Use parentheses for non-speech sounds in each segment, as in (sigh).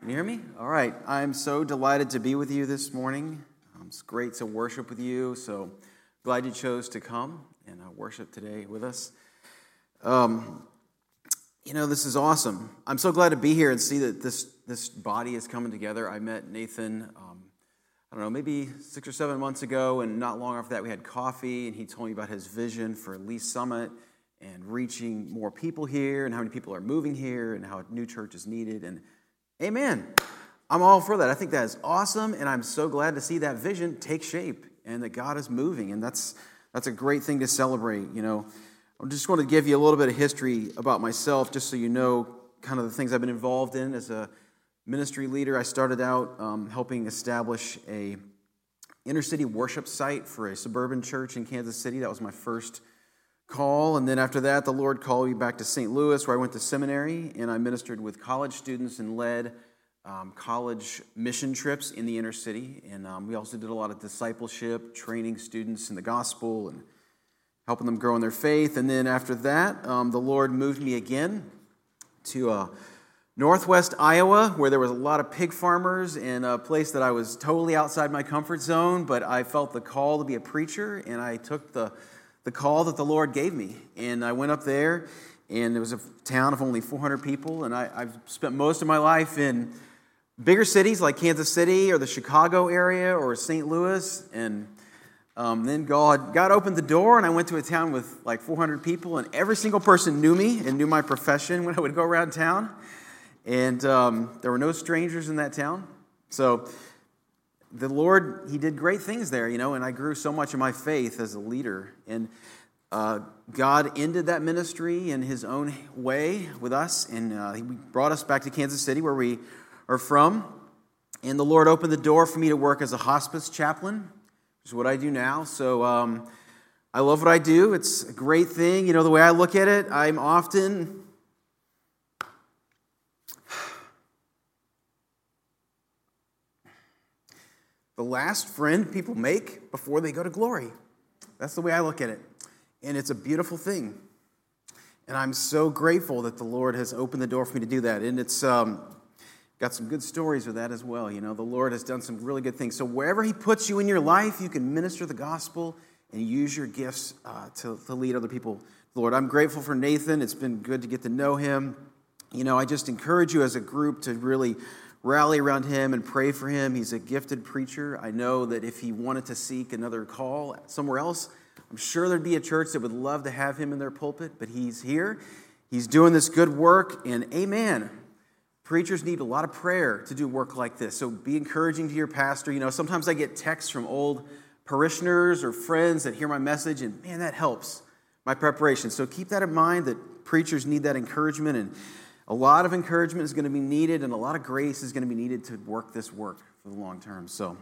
Can you hear me? All right. I'm so delighted to be with you this morning. Um, it's great to worship with you. So glad you chose to come and uh, worship today with us. Um, you know, this is awesome. I'm so glad to be here and see that this, this body is coming together. I met Nathan, um, I don't know, maybe six or seven months ago, and not long after that, we had coffee, and he told me about his vision for Lee's Summit and reaching more people here, and how many people are moving here, and how a new church is needed. And Amen. I'm all for that. I think that is awesome, and I'm so glad to see that vision take shape and that God is moving, and that's that's a great thing to celebrate. You know, I just want to give you a little bit of history about myself, just so you know kind of the things I've been involved in as a ministry leader. I started out um, helping establish a inner city worship site for a suburban church in Kansas City. That was my first call. And then after that, the Lord called me back to St. Louis, where I went to seminary, and I ministered with college students and led um, college mission trips in the inner city. And um, we also did a lot of discipleship, training students in the gospel and helping them grow in their faith. And then after that, um, the Lord moved me again to uh, northwest Iowa, where there was a lot of pig farmers and a place that I was totally outside my comfort zone, but I felt the call to be a preacher, and I took the the call that the Lord gave me. And I went up there, and it was a town of only 400 people. And I, have spent most of my life in bigger cities like Kansas City or the Chicago area or St. Louis. And um, then God, God opened the door, and I went to a town with like 400 people, and every single person knew me and knew my profession (laughs) when I would go around town. And um, there were no strangers in that town. So the Lord, He did great things there, you know, and I grew so much in my faith as a leader. And uh, God ended that ministry in His own way with us, and uh, He brought us back to Kansas City, where we are from. And the Lord opened the door for me to work as a hospice chaplain, which is what I do now. So um, I love what I do. It's a great thing. You know, the way I look at it, I'm often the last friend people make before they go to glory. That's the way I look at it. And it's a beautiful thing. And I'm so grateful that the Lord has opened the door for me to do that. And it's um, got some good stories with that as well. You know, the Lord has done some really good things. So wherever He puts you in your life, you can minister the gospel and use your gifts uh, to, to lead other people. Lord, I'm grateful for Nathan. It's been good to get to know him. You know, I just encourage you as a group to really rally around him and pray for him. He's a gifted preacher. I know that if he wanted to seek another call somewhere else, I'm sure there'd be a church that would love to have him in their pulpit, but he's here. He's doing this good work, and amen. Preachers need a lot of prayer to do work like this. So be encouraging to your pastor. You know, sometimes I get texts from old parishioners or friends that hear my message, and man, that helps my preparation. So keep that in mind that preachers need that encouragement and a lot of encouragement is going to be needed, and a lot of grace is going to be needed to work this work for the long term. So,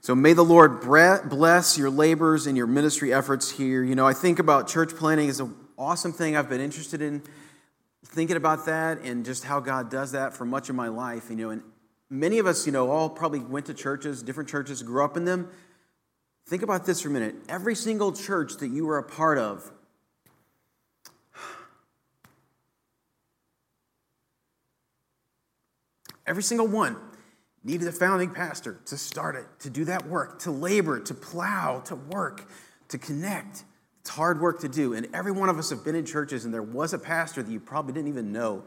so may the Lord bless your labors and your ministry efforts here. You know, I think about church planning is an awesome thing. I've been interested in thinking about that and just how God does that for much of my life. You know, and many of us, you know, all probably went to churches, different churches, grew up in them. Think about this for a minute. Every single church that you were a part of Every single one needed a founding pastor to start it, to do that work, to labor, to plow, to work, to connect. It's hard work to do. And every one of us have been in churches, and there was a pastor that you probably didn't even know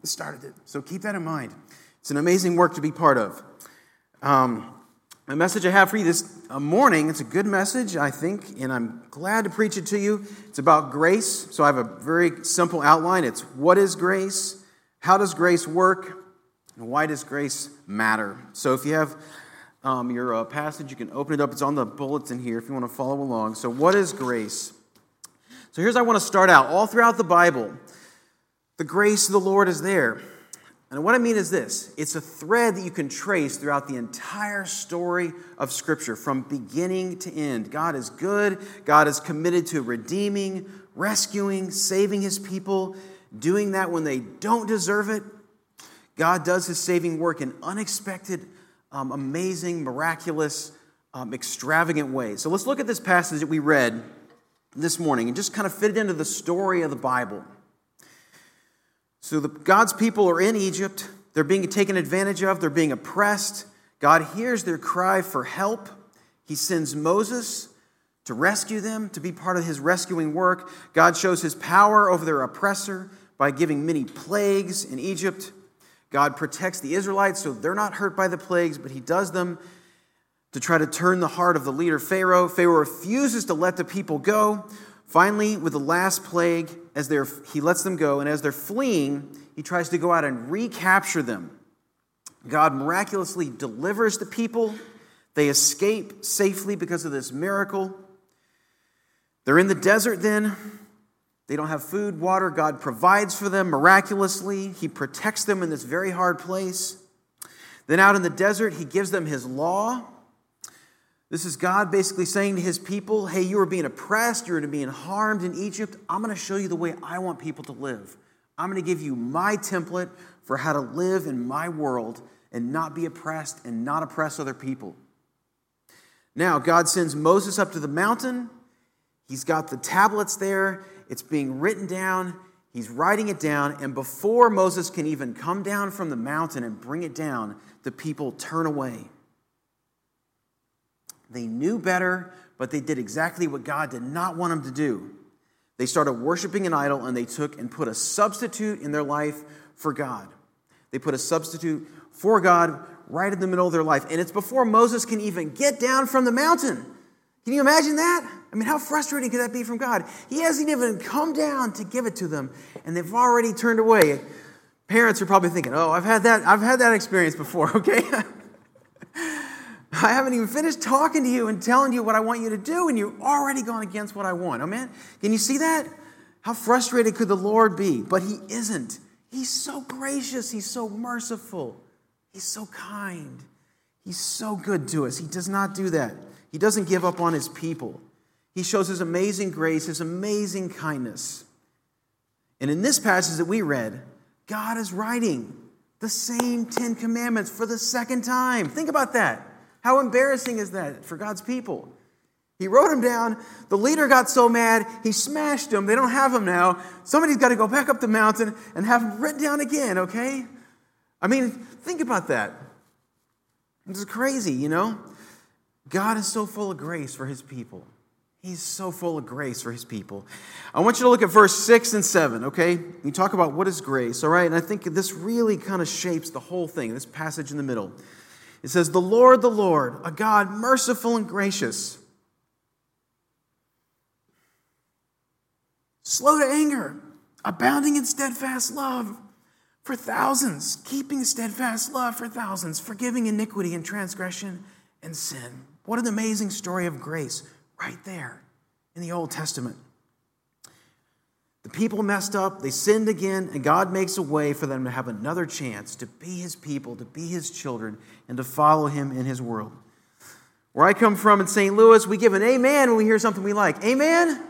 that started it. So keep that in mind. It's an amazing work to be part of. Um, the message I have for you this uh, morning, it's a good message, I think, and I'm glad to preach it to you. It's about grace. So I have a very simple outline. It's what is grace? How does grace work? And why does grace matter? So if you have um, your uh, passage, you can open it up. It's on the bulletin here if you want to follow along. So, what is grace? So, here's I want to start out. All throughout the Bible, the grace of the Lord is there. And what I mean is this it's a thread that you can trace throughout the entire story of Scripture from beginning to end. God is good, God is committed to redeeming, rescuing, saving his people doing that when they don't deserve it. God does his saving work in unexpected, um, amazing, miraculous, um, extravagant ways. So let's look at this passage that we read this morning and just kind of fit it into the story of the Bible. So the, God's people are in Egypt. They're being taken advantage of, they're being oppressed. God hears their cry for help. He sends Moses to rescue them, to be part of his rescuing work. God shows his power over their oppressor by giving many plagues in Egypt. God protects the Israelites so they're not hurt by the plagues, but he does them to try to turn the heart of the leader Pharaoh. Pharaoh refuses to let the people go. Finally, with the last plague, as they're, he lets them go, and as they're fleeing, he tries to go out and recapture them. God miraculously delivers the people. They escape safely because of this miracle. They're in the desert then. They don't have food, water. God provides for them miraculously. He protects them in this very hard place. Then out in the desert, He gives them His law. This is God basically saying to His people, Hey, you are being oppressed, you're being harmed in Egypt. I'm going to show you the way I want people to live. I'm going to give you my template for how to live in my world and not be oppressed and not oppress other people. Now, God sends Moses up to the mountain. He's got the tablets there, it's being written down. He's writing it down, and before Moses can even come down from the mountain and bring it down, the people turn away. They knew better, but they did exactly what God did not want them to do. They started worshiping an idol, and they took and put a substitute in their life for God. They put a substitute for God right in the middle of their life. And it's before Moses can even get down from the mountain. Can you imagine that? I mean, how frustrating could that be from God? He hasn't even come down to give it to them, and they've already turned away. Parents are probably thinking, "Oh, I've had that. I've had that experience before." (laughs) Okay, I haven't even finished talking to you and telling you what I want you to do, and you've already gone against what I want. Oh man, can you see that? How frustrated could the Lord be? But He isn't. He's so gracious. He's so merciful. He's so kind. He's so good to us. He does not do that. He doesn't give up on his people. He shows his amazing grace, his amazing kindness. And in this passage that we read, God is writing the same Ten Commandments for the second time. Think about that. How embarrassing is that for God's people? He wrote them down. The leader got so mad, he smashed them. They don't have them now. Somebody's got to go back up the mountain and have them written down again, okay? I mean, think about that. This is crazy, you know? God is so full of grace for his people. He's so full of grace for his people. I want you to look at verse 6 and 7, okay? We talk about what is grace, all right? And I think this really kind of shapes the whole thing, this passage in the middle. It says, The Lord, the Lord, a God merciful and gracious, slow to anger, abounding in steadfast love for thousands, keeping steadfast love for thousands, forgiving iniquity and transgression and sin. What an amazing story of grace right there in the Old Testament. The people messed up, they sinned again, and God makes a way for them to have another chance to be His people, to be His children, and to follow Him in His world. Where I come from in St. Louis, we give an amen when we hear something we like. Amen? amen?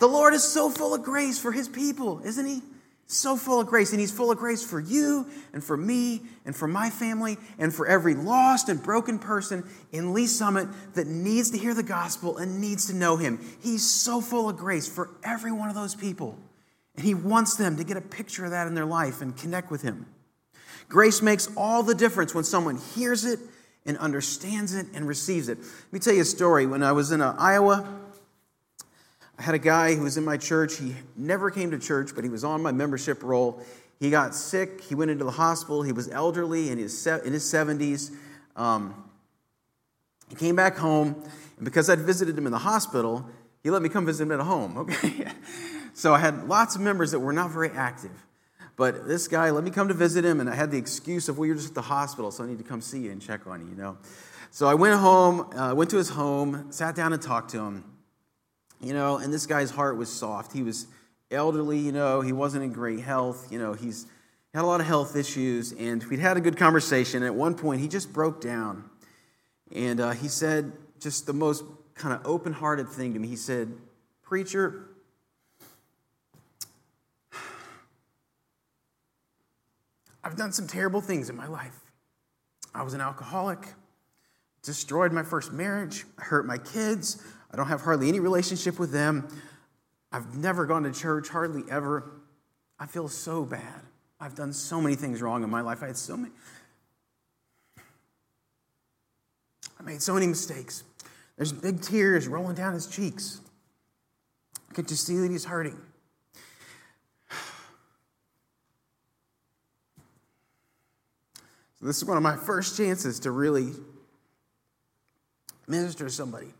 The Lord is so full of grace for His people, isn't He? So full of grace. And He's full of grace for you and for me and for my family and for every lost and broken person in Lee Summit that needs to hear the gospel and needs to know Him. He's so full of grace for every one of those people. And He wants them to get a picture of that in their life and connect with Him. Grace makes all the difference when someone hears it and understands it and receives it. Let me tell you a story. When I was in uh, Iowa, I had a guy who was in my church. He never came to church, but he was on my membership roll. He got sick. He went into the hospital. He was elderly in his, in his 70s. Um, he came back home, and because I'd visited him in the hospital, he let me come visit him at home. (laughs) Okay? so I had lots of members that were not very active. But this guy let me come to visit him, and I had the excuse of, well, you're just at the hospital, so I need to come see you and check on you, you know. So I went home, uh, went to his home, sat down and talked to him. You know, and this guy's heart was soft. He was elderly, you know, he wasn't in great health. You know, he's had a lot of health issues, and we'd had a good conversation. And At one point, he just broke down. And uh, he said just the most kind of open hearted thing to me. He said, Preacher, I've done some terrible things in my life. I was an alcoholic, destroyed my first marriage, hurt my kids, I don't have hardly any relationship with them. I've never gone to church, hardly ever. I feel so bad. I've done so many things wrong in my life. I had so many. I made so many mistakes. There's big tears rolling down his cheeks. I can just see that he's hurting. So this is one of my first chances to really minister to somebody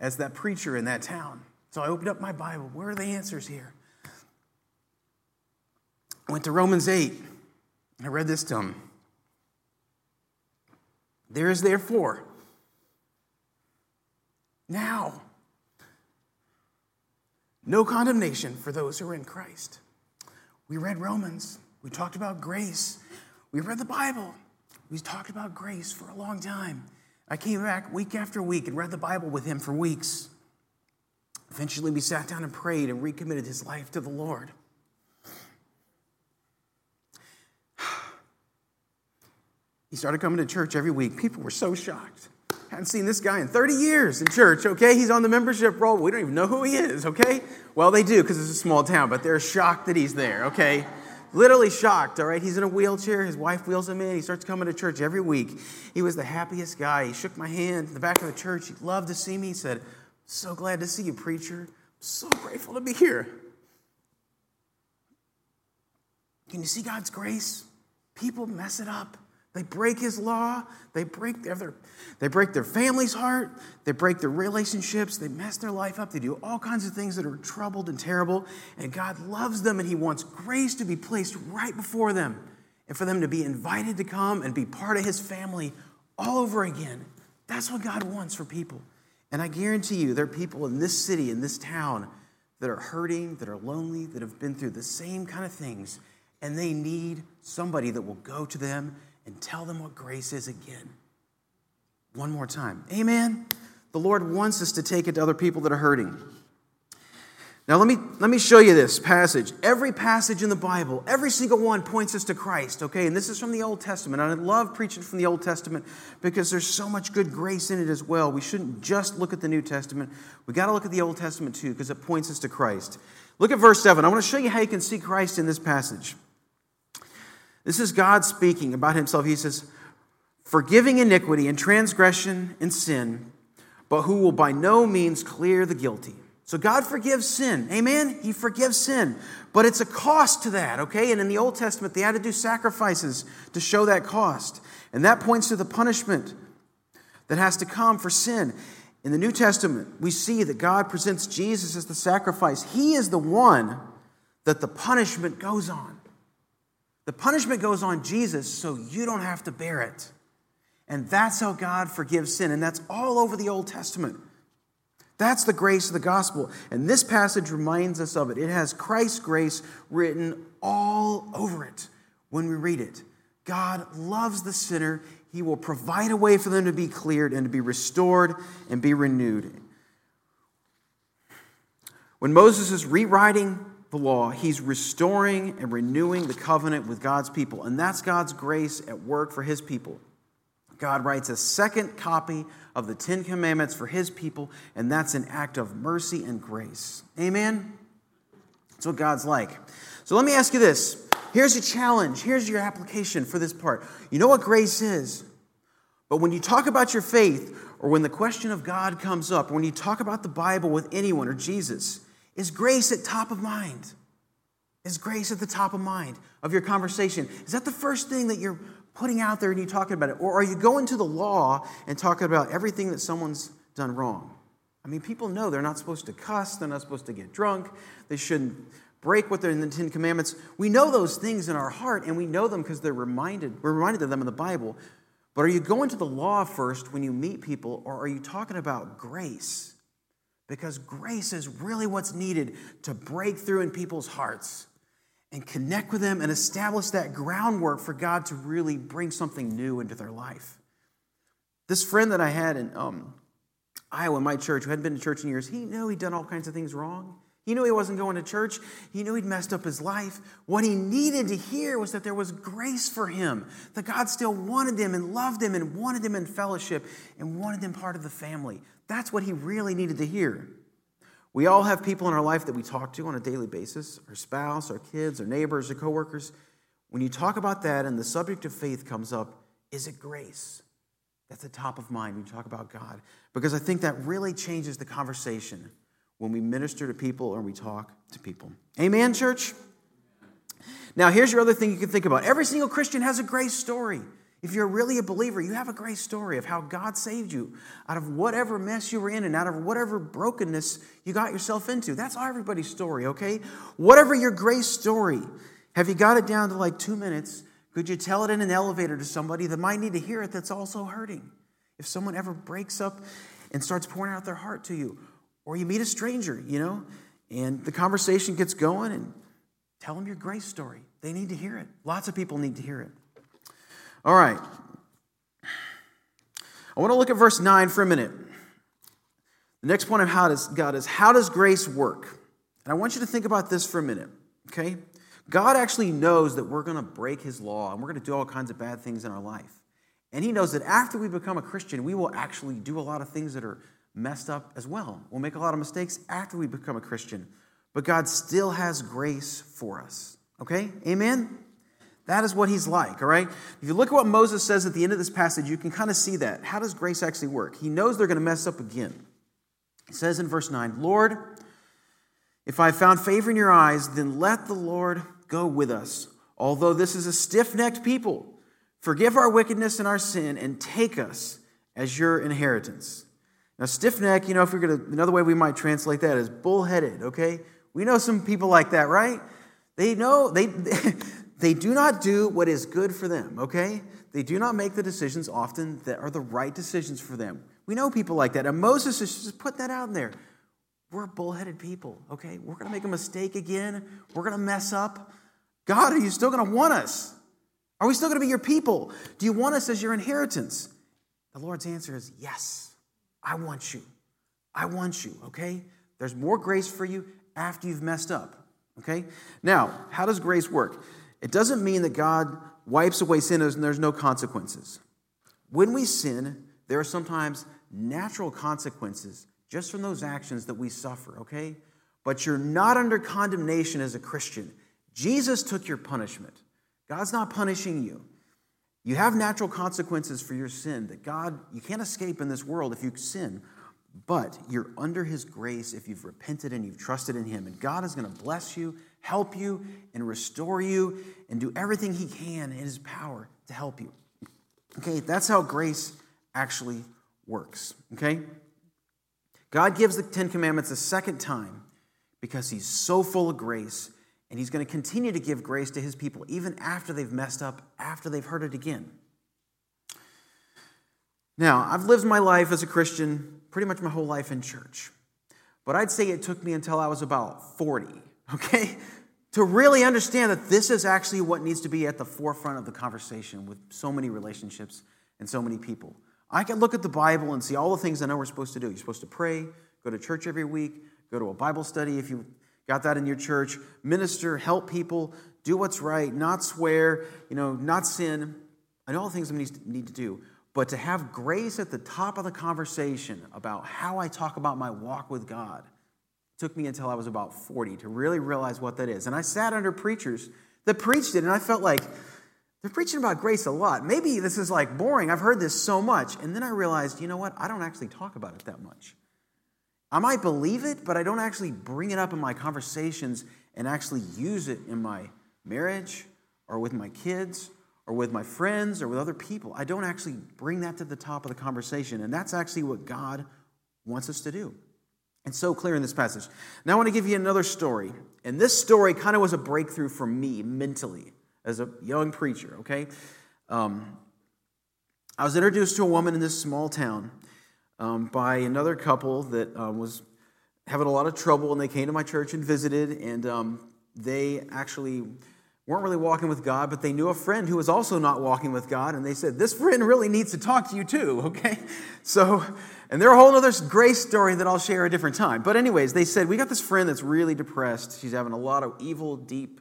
as that preacher in that town. So I opened up my Bible. Where are the answers here? I went to Romans 8. and I read this to him. There is therefore now no condemnation for those who are in Christ. We read Romans. We talked about grace. We read the Bible. We talked about grace for a long time. I came back week after week and read the Bible with him for weeks. Eventually, we sat down and prayed and recommitted his life to the Lord. (sighs) He started coming to church every week. People were so shocked. Hadn't seen this guy in 30 years in church, okay? He's on the membership roll. We don't even know who he is, okay? Well, they do because it's a small town, but they're shocked that he's there, okay? Literally shocked, all right? He's in a wheelchair. His wife wheels him in. He starts coming to church every week. He was the happiest guy. He shook my hand in the back of the church. He loved to see me. He said, So glad to see you, preacher. So grateful to be here. Can you see God's grace? People mess it up. They break his law. They break their, they break their family's heart. They break their relationships. They mess their life up. They do all kinds of things that are troubled and terrible. And God loves them and he wants grace to be placed right before them and for them to be invited to come and be part of his family all over again. That's what God wants for people. And I guarantee you, there are people in this city, in this town, that are hurting, that are lonely, that have been through the same kind of things, and they need somebody that will go to them and tell them what grace is again. One more time. Amen. The Lord wants us to take it to other people that are hurting. Now, let me, let me show you this passage. Every passage in the Bible, every single one points us to Christ, okay? And this is from the Old Testament. And I love preaching from the Old Testament because there's so much good grace in it as well. We shouldn't just look at the New Testament, we got to look at the Old Testament too because it points us to Christ. Look at verse 7. I want to show you how you can see Christ in this passage. This is God speaking about himself. He says, forgiving iniquity and transgression and sin, but who will by no means clear the guilty. So God forgives sin. Amen? He forgives sin. But it's a cost to that, okay? And in the Old Testament, they had to do sacrifices to show that cost. And that points to the punishment that has to come for sin. In the New Testament, we see that God presents Jesus as the sacrifice. He is the one that the punishment goes on. The punishment goes on Jesus so you don't have to bear it. And that's how God forgives sin. And that's all over the Old Testament. That's the grace of the gospel. And this passage reminds us of it. It has Christ's grace written all over it when we read it. God loves the sinner. He will provide a way for them to be cleared and to be restored and be renewed. When Moses is rewriting the law, he's restoring and renewing the covenant with God's people. And that's God's grace at work for his people. God writes a second copy of the Ten Commandments for his people, and that's an act of mercy and grace. Amen? That's what God's like. So let me ask you this. Here's a challenge. Here's your application for this part. You know what grace is? But when you talk about your faith, or when the question of God comes up, or when you talk about the Bible with anyone or Jesus, is grace at top of mind? Is grace at the top of mind of your conversation? Is that the first thing that you're putting out there and you're talking about it? Or are you going to the law and talking about everything that someone's done wrong? I mean, people know they're not supposed to cuss, they're not supposed to get drunk, they shouldn't break what they're in the Ten Commandments. We know those things in our heart, and we know them because they're reminded, we're reminded of them in the Bible. But are you going to the law first when you meet people, or are you talking about grace? Because grace is really what's needed to break through in people's hearts and connect with them and establish that groundwork for God to really bring something new into their life. This friend that I had in um, Iowa, my church, who hadn't been to church in years, he knew he'd done all kinds of things wrong. He knew he wasn't going to church. He knew he'd messed up his life. What he needed to hear was that there was grace for him, that God still wanted him and loved him and wanted him in fellowship and wanted him part of the family. That's what he really needed to hear. We all have people in our life that we talk to on a daily basis our spouse, our kids, our neighbors, our coworkers. when you talk about that and the subject of faith comes up, is it grace? That's the top of mind when you talk about God. Because I think that really changes the conversation when we minister to people or we talk to people. Amen, church? Now, here's your other thing you can think about. Every single Christian has a grace story. If you're really a believer, you have a great story of how God saved you out of whatever mess you were in and out of whatever brokenness you got yourself into. That's everybody's story, okay? Whatever your grace story, have you got it down to like two minutes? Could you tell it in an elevator to somebody that might need to hear it that's also hurting? If someone ever breaks up and starts pouring out their heart to you, or you meet a stranger, you know, and the conversation gets going and tell them your grace story. They need to hear it. Lots of people need to hear it. All right. I want to look at verse 9 for a minute. The next point of how does God is how does grace work? And I want you to think about this for a minute, okay? God actually knows that we're going to break his law and we're going to do all kinds of bad things in our life. And he knows that after we become a Christian, we will actually do a lot of things that are messed up as well. We'll make a lot of mistakes after we become a Christian. But God still has grace for us. Okay? Amen? That is what he's like, all right? If you look at what Moses says at the end of this passage, you can kind of see that. How does grace actually work? He knows they're going to mess up again. He says in verse 9, Lord, if I found favor in your eyes, then let the Lord go with us. Although this is a stiff necked people, forgive our wickedness and our sin and take us as your inheritance. Now, stiff neck, you know, if we're going to, another way we might translate that is bullheaded, okay? We know some people like that, right? They know, they, (laughs) They do not do what is good for them, okay? They do not make the decisions often that are the right decisions for them. We know people like that. And Moses is just putting that out there. We're bullheaded people, okay? We're to make a mistake again. We're to mess up. God, are you still to want us? Are we still to be your people? Do you want us as your inheritance? The Lord's answer is yes. I want you. I want you, okay? There's more grace for you after you've messed up, okay? Now, how does grace work? It doesn't mean that God wipes away sinners and there's no consequences. When we sin, there are sometimes natural consequences just from those actions that we suffer, okay? But you're not under condemnation as a Christian. Jesus took your punishment. God's not punishing you. You have natural consequences for your sin that God, you can't escape in this world if you sin, but you're under His grace if you've repented and you've trusted in Him. And God is going to bless you help you and restore you and do everything He can in His power to help you. Okay, that's how grace actually works. Okay? God gives the Ten Commandments a second time because He's so full of grace and He's going to continue to give grace to His people even after they've messed up, after they've heard it again. Now, I've lived my life as a Christian pretty much my whole life in church. But I'd say it took me until I was about 40 okay? To really understand that this is actually what needs to be at the forefront of the conversation with so many relationships and so many people. I can look at the Bible and see all the things I know we're supposed to do. You're supposed to pray, go to church every week, go to a Bible study if you've got that in your church, minister, help people, do what's right, not swear, you know, not sin. I know all the things we need to do. But to have grace at the top of the conversation about how I talk about my walk with God – took me until I was about 40 to really realize what that is. And I sat under preachers that preached it, and I felt like they're preaching about grace a lot. Maybe this is like boring. I've heard this so much. And then I realized, you know what? I don't actually talk about it that much. I might believe it, but I don't actually bring it up in my conversations and actually use it in my marriage or with my kids or with my friends or with other people. I don't actually bring that to the top of the conversation. And that's actually what God wants us to do. And so clear in this passage. Now I want to give you another story. And this story kind of was a breakthrough for me mentally as a young preacher, okay? Um, I was introduced to a woman in this small town um, by another couple that uh, was having a lot of trouble, and they came to my church and visited, and um, they actually weren't really walking with God, but they knew a friend who was also not walking with God, and they said, This friend really needs to talk to you too, (laughs) okay? So and they're a whole other grace story that I'll share a different time. But, anyways, they said, We got this friend that's really depressed. She's having a lot of evil, deep,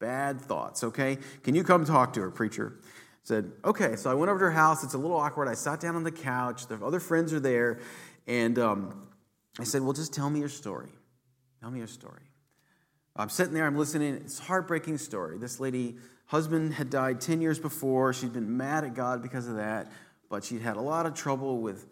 bad thoughts, okay? Can you come talk to her, preacher? Said, Okay. So I went over to her house. It's a little awkward. I sat down on the couch. The other friends are there. And um, I said, Well, just tell me your story. Tell me your story. I'm sitting there, I'm listening. It's a heartbreaking story. This lady husband had died 10 years before. She'd been mad at God because of that, but she'd had a lot of trouble with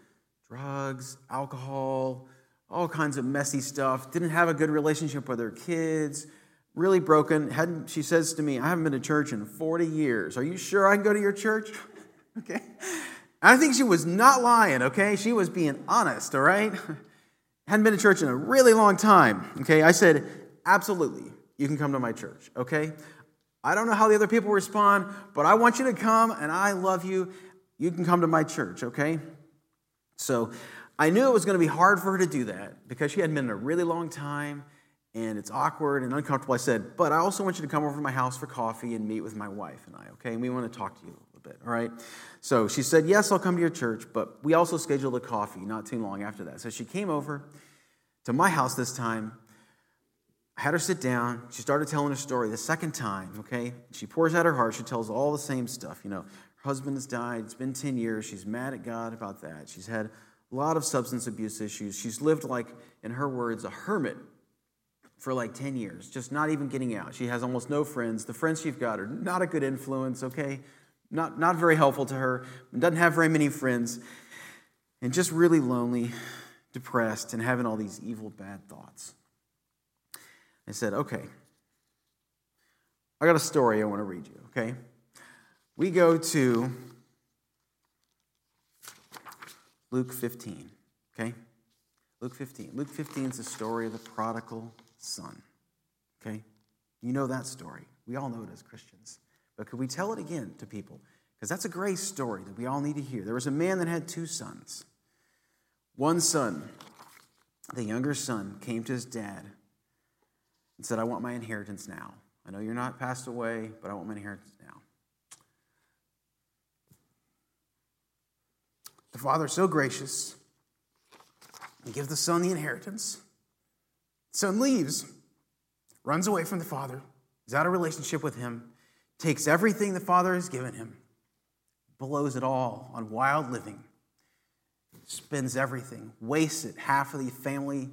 drugs, alcohol, all kinds of messy stuff. Didn't have a good relationship with her kids. Really broken. Hadn't, she says to me, I haven't been to church in 40 years. Are you sure I can go to your church? (laughs) okay. I think she was not lying, okay? She was being honest, all right? (laughs) Hadn't been to church in a really long time, okay? I said, absolutely, you can come to my church, okay? I don't know how the other people respond, but I want you to come and I love you. You can come to my church, okay? So I knew it was going to be hard for her to do that because she hadn't been in a really long time and it's awkward and uncomfortable. I said, but I also want you to come over to my house for coffee and meet with my wife and I, okay? And we want to talk to you a little bit, all right? So she said, yes, I'll come to your church, but we also scheduled a coffee not too long after that. So she came over to my house this time. Had her sit down. She started telling her story the second time, okay? She pours out her heart. She tells all the same stuff. You know, her husband has died. It's been 10 years. She's mad at God about that. She's had a lot of substance abuse issues. She's lived like, in her words, a hermit for like 10 years, just not even getting out. She has almost no friends. The friends she's got are not a good influence, okay? Not, not very helpful to her, doesn't have very many friends, and just really lonely, depressed, and having all these evil, bad thoughts. I said, okay, I got a story I want to read you, okay? We go to Luke 15, okay? Luke 15. Luke 15 is the story of the prodigal son, okay? You know that story. We all know it as Christians. But could we tell it again to people? Because that's a great story that we all need to hear. There was a man that had two sons. One son, the younger son, came to his dad and said, I want my inheritance now. I know you're not passed away, but I want my inheritance now. The father so gracious, gives the son the inheritance. The son leaves, runs away from the father, is out of relationship with him, takes everything the father has given him, blows it all on wild living, spends everything, wastes it, half of the family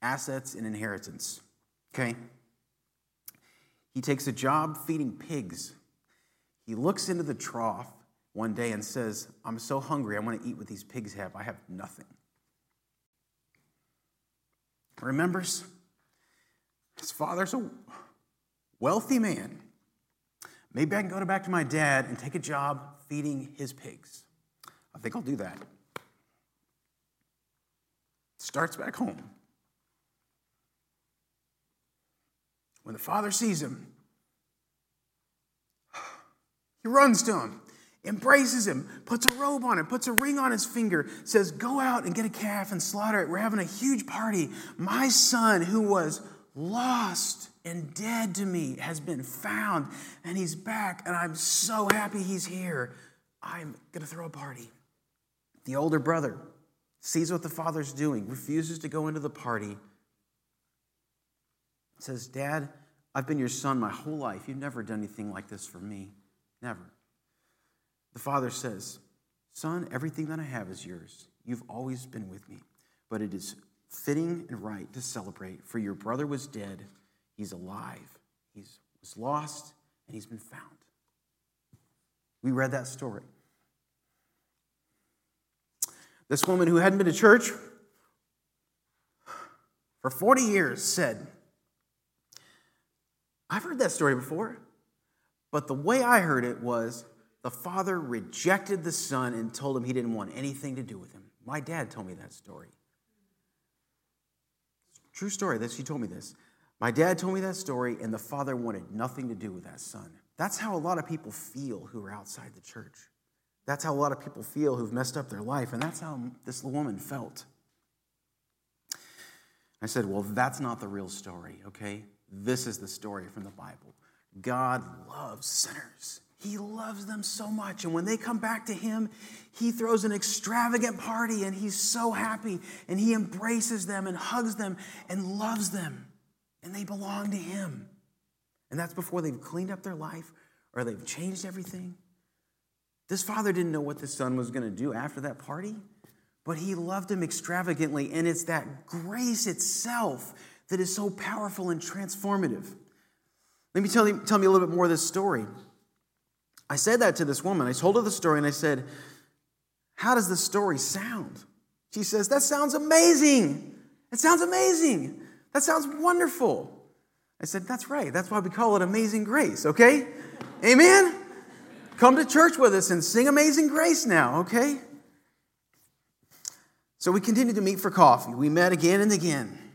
assets and inheritance. Okay? He takes a job feeding pigs. He looks into the trough one day and says, I'm so hungry, I want to eat what these pigs have. I have nothing. Remembers his father's a wealthy man. Maybe I can go back to my dad and take a job feeding his pigs. I think I'll do that. Starts back home. When the father sees him, he runs to him embraces him, puts a robe on him, puts a ring on his finger, says, Go out and get a calf and slaughter it. We're having a huge party. My son, who was lost and dead to me, has been found, and he's back, and I'm so happy he's here. I'm going to throw a party. The older brother sees what the father's doing, refuses to go into the party, says, Dad, I've been your son my whole life. You've never done anything like this for me. Never. The father says, Son, everything that I have is yours. You've always been with me. But it is fitting and right to celebrate, for your brother was dead, he's alive. He was lost, and he's been found. We read that story. This woman who hadn't been to church for 40 years said, I've heard that story before, but the way I heard it was the father rejected the son and told him he didn't want anything to do with him. My dad told me that story. True story. That she told me this. My dad told me that story, and the father wanted nothing to do with that son. That's how a lot of people feel who are outside the church. That's how a lot of people feel who've messed up their life, and that's how this woman felt. I said, Well, that's not the real story, okay? This is the story from the Bible. God loves sinners. He loves them so much. And when they come back to him, he throws an extravagant party and he's so happy and he embraces them and hugs them and loves them. And they belong to him. And that's before they've cleaned up their life or they've changed everything. This father didn't know what the son was going to do after that party, but he loved him extravagantly. And it's that grace itself that is so powerful and transformative. Let me tell you, tell me a little bit more of this story. I said that to this woman. I told her the story and I said, How does the story sound? She says, That sounds amazing. It sounds amazing. That sounds wonderful. I said, That's right. That's why we call it Amazing Grace, okay? Amen? Come to church with us and sing Amazing Grace now, okay? So we continued to meet for coffee. We met again and again.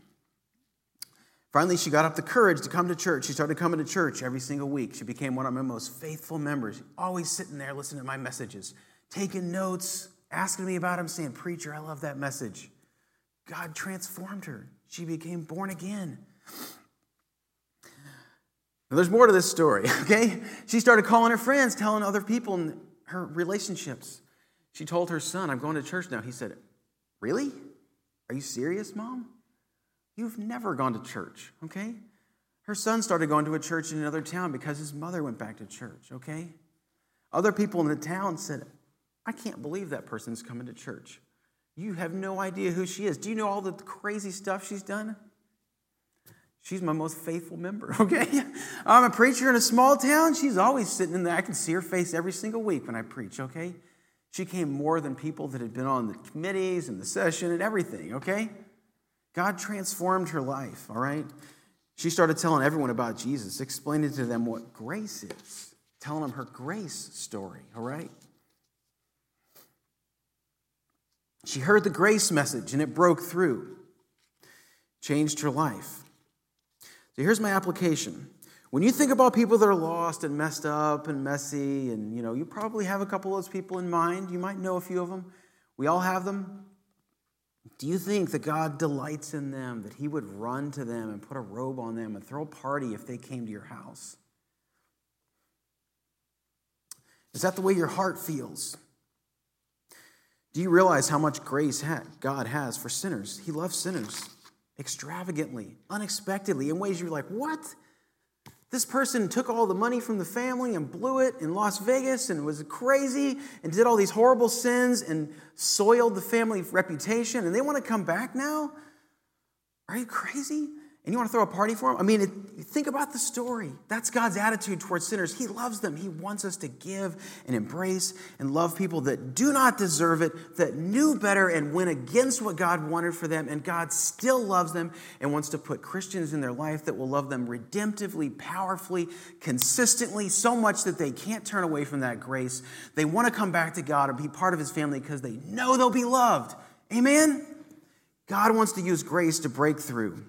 Finally, she got up the courage to come to church. She started coming to church every single week. She became one of my most faithful members, always sitting there listening to my messages, taking notes, asking me about them, saying, Preacher, I love that message. God transformed her. She became born again. Now, there's more to this story, (laughs) okay? She started calling her friends, telling other people in her relationships. She told her son, I'm going to church now. He said, Really? Are you serious, mom? You've never gone to church, okay? Her son started going to a church in another town because his mother went back to church, okay? Other people in the town said, I can't believe that person's coming to church. You have no idea who she is. Do you know all the crazy stuff she's done? She's my most faithful member, (laughs) okay? I'm a preacher in a small town. She's always sitting in there. I can see her face every single week when I preach, okay? She came more than people that had been on the committees and the session and everything, okay? God transformed her life, all right? She started telling everyone about Jesus, explaining to them what grace is, telling them her grace story, all right? She heard the grace message and it broke through, changed her life. So here's my application. When you think about people that are lost and messed up and messy, and you know, you probably have a couple of those people in mind. You might know a few of them. We all have them. Do you think that God delights in them, that He would run to them and put a robe on them and throw a party if they came to your house? Is that the way your heart feels? Do you realize how much grace God has for sinners? He loves sinners extravagantly, unexpectedly, in ways you're like, what? This person took all the money from the family and blew it in Las Vegas and was crazy and did all these horrible sins and soiled the family reputation, and they want to come back now? Are you crazy? And you want to throw a party for him? I mean, it, think about the story. That's God's attitude towards sinners. He loves them. He wants us to give and embrace and love people that do not deserve it, that knew better and went against what God wanted for them. And God still loves them and wants to put Christians in their life that will love them redemptively, powerfully, consistently, so much that they can't turn away from that grace. They want to come back to God and be part of His family because they know they'll be loved. Amen? God wants to use grace to break through.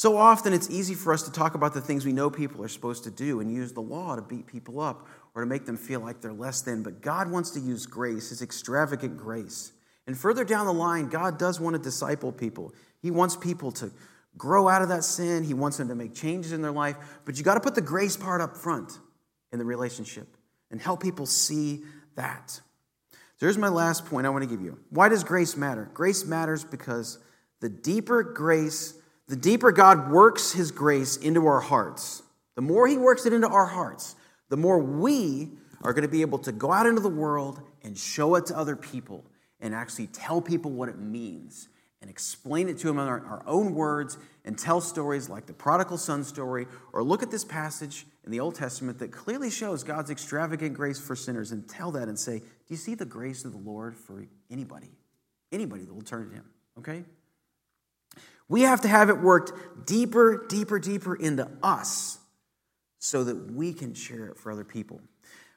So often it's easy for us to talk about the things we know people are supposed to do and use the law to beat people up or to make them feel like they're less than. But God wants to use grace, His extravagant grace. And further down the line, God does want to disciple people. He wants people to grow out of that sin, He wants them to make changes in their life. But you got to put the grace part up front in the relationship and help people see that. So here's my last point I want to give you. Why does grace matter? Grace matters because the deeper grace the deeper God works His grace into our hearts, the more He works it into our hearts, the more we are going to be able to go out into the world and show it to other people and actually tell people what it means and explain it to them in our, our, own words and tell stories like the prodigal son story or look at this passage in the Old Testament that clearly shows God's extravagant grace for sinners and tell that and say, Do you see the grace of the Lord for anybody? Anybody that will turn to Him, okay? We have to have it worked deeper, deeper, deeper into us so that we can share it for other people.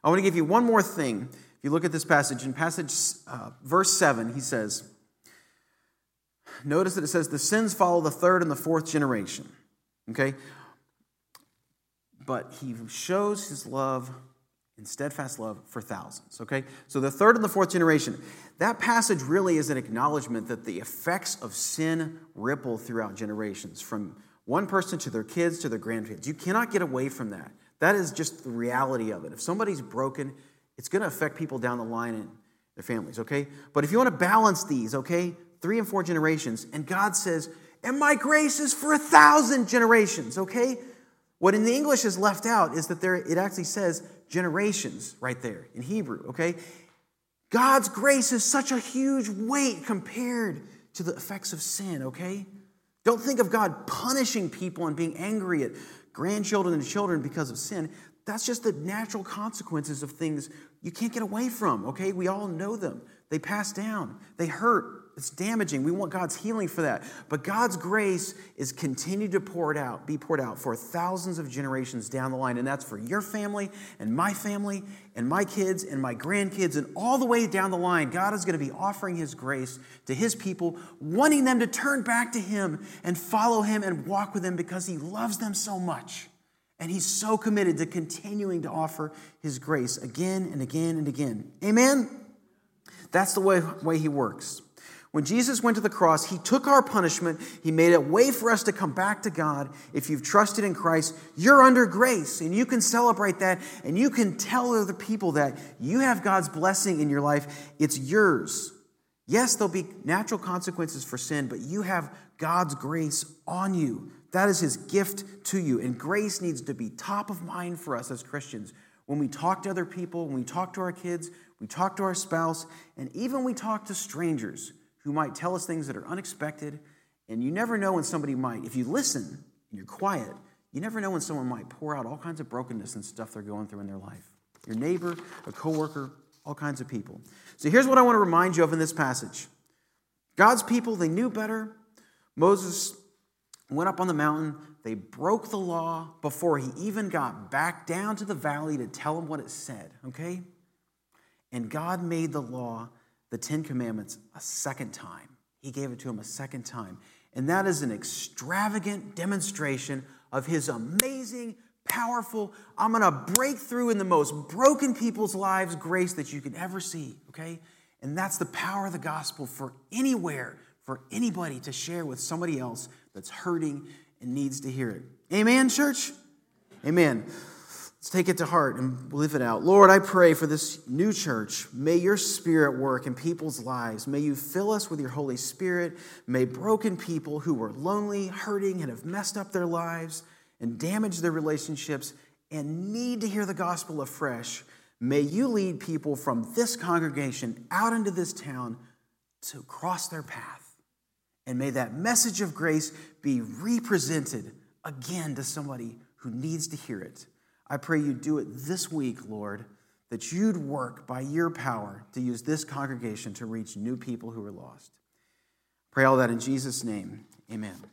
I want to give you one more thing. If you look at this passage, in passage uh, verse 7, he says, Notice that it says, The sins follow the third and the fourth generation. Okay? But he shows his love in steadfast love for thousands. Okay? So the third and the fourth generation. That passage really is an acknowledgement that the effects of sin ripple throughout generations, from one person to their kids to their grandkids. You cannot get away from that. That is just the reality of it. If somebody's broken, it's going to affect people down the line and their families, okay? But if you want to balance these, okay, three and four generations, and God says, and my grace is for a thousand generations, okay? What in the English is left out is that there it actually says generations right there in Hebrew, okay? God's grace is such a huge weight compared to the effects of sin, okay? Don't think of God punishing people and being angry at grandchildren and children because of sin. That's just the natural consequences of things you can't get away from, okay? We all know them. They pass down, they hurt, it's damaging. We want God's healing for that. But God's grace is continued to pour it out, be poured out for thousands of generations down the line. And that's for your family and my family and my kids and my grandkids and all the way down the line. God is going to be offering his grace to his people, wanting them to turn back to him and follow him and walk with him because he loves them so much. And he's so committed to continuing to offer his grace again and again and again. Amen? That's the way, way he works. When Jesus went to the cross, he took our punishment. He made a way for us to come back to God. If you've trusted in Christ, you're under grace, and you can celebrate that, and you can tell other people that you have God's blessing in your life. It's yours. Yes, there'll be natural consequences for sin, but you have God's grace on you. That is his gift to you. And grace needs to be top of mind for us as Christians. When we talk to other people, when we talk to our kids, we talk to our spouse, and even we talk to strangers who might tell us things that are unexpected. And you never know when somebody might, if you listen and you're quiet, you never know when someone might pour out all kinds of brokenness and stuff they're going through in their life. Your neighbor, a coworker, all kinds of people. So here's what I want to remind you of in this passage. God's people, they knew better. Moses went up on the mountain. They broke the law before he even got back down to the valley to tell them what it said, okay? And God made the law the Ten Commandments a second time. He gave it to him a second time. And that is an extravagant demonstration of his amazing, powerful, I'm going to break through in the most broken people's lives grace that you can ever see, okay? And that's the power of the gospel for anywhere, for anybody to share with somebody else that's hurting and needs to hear it. Amen, church? Amen. Let's take it to heart and live it out. Lord, I pray for this new church. May your spirit work in people's lives. May you fill us with your Holy Spirit. May broken people who are lonely, hurting, and have messed up their lives and damaged their relationships and need to hear the gospel afresh, may you lead people from this congregation out into this town to cross their path. And may that message of grace be represented again to somebody who needs to hear it. I pray you do it this week, Lord, that you'd work by your power to use this congregation to reach new people who are lost. Pray all that in Jesus' name. Amen.